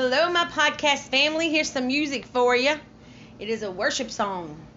Hello, my podcast family. Here's some music for you. It is a worship song.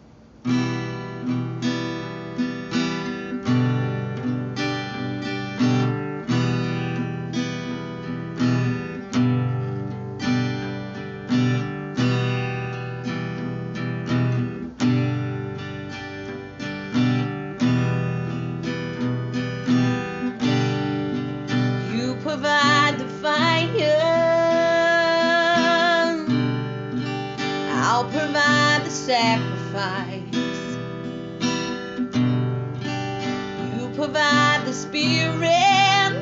Sacrifice. You provide the spirit.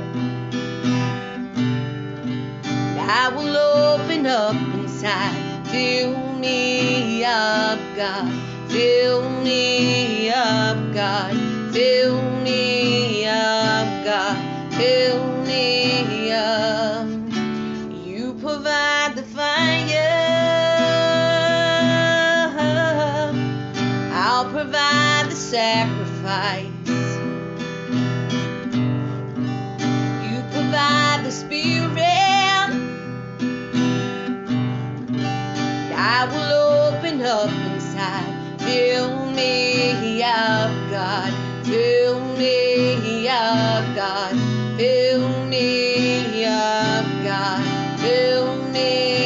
I will open up inside. Fill me up, God. Fill me up, God. Fill me up, God. Fill me up. Fill me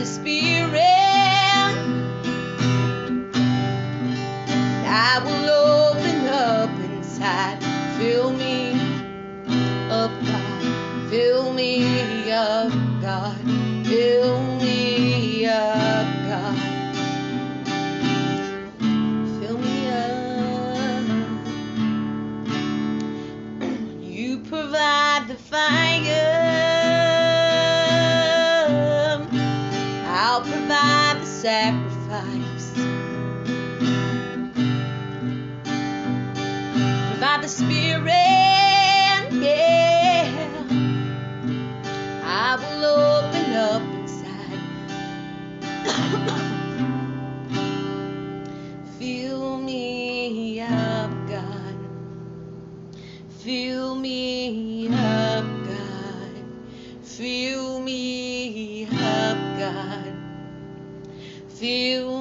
the spirit. I will open up inside. Fill me up, God. Fill me up, God. The spirit. Yeah. I will open up inside. Fill me up, God. Fill me up, God. Fill me up, God. Fill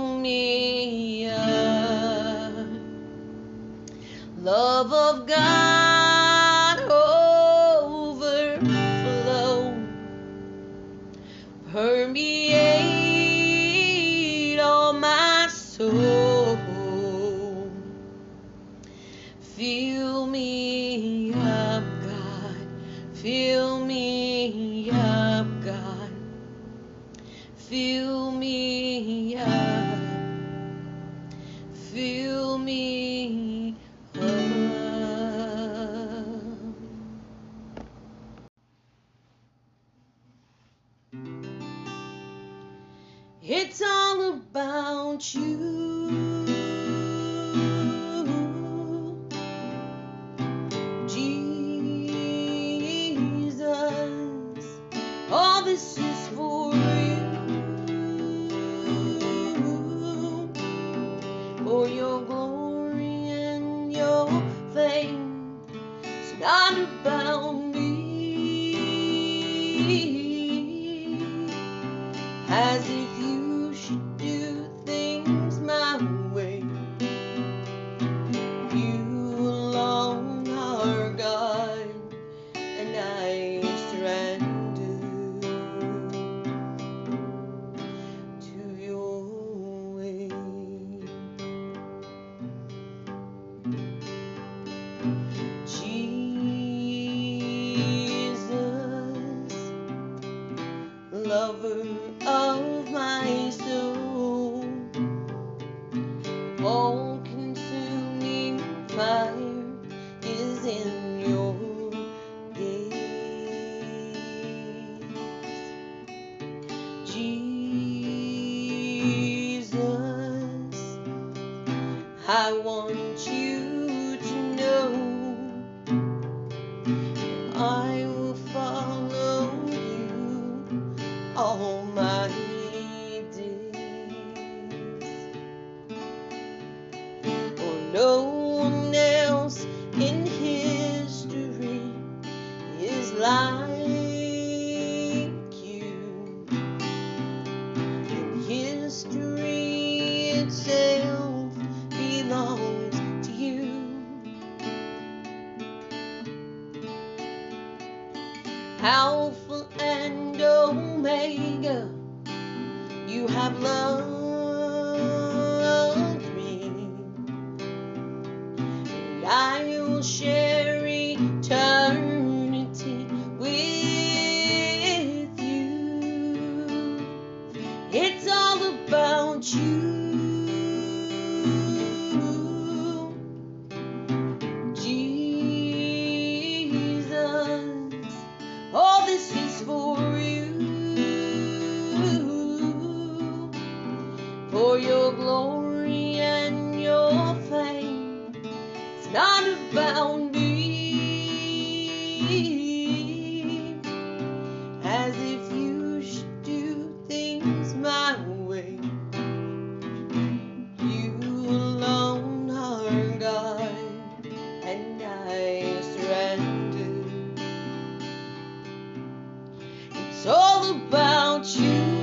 It's all about you. Jesus, all this is for you. For your glory and your fame. It's not about me. Lover of my soul. All consuming fire is in your gaze. Jesus, you and Omega, you have loved me, and I will share eternity with you. It's all about you. As if you should do things my way. You alone are God, and I surrender. It's all about you.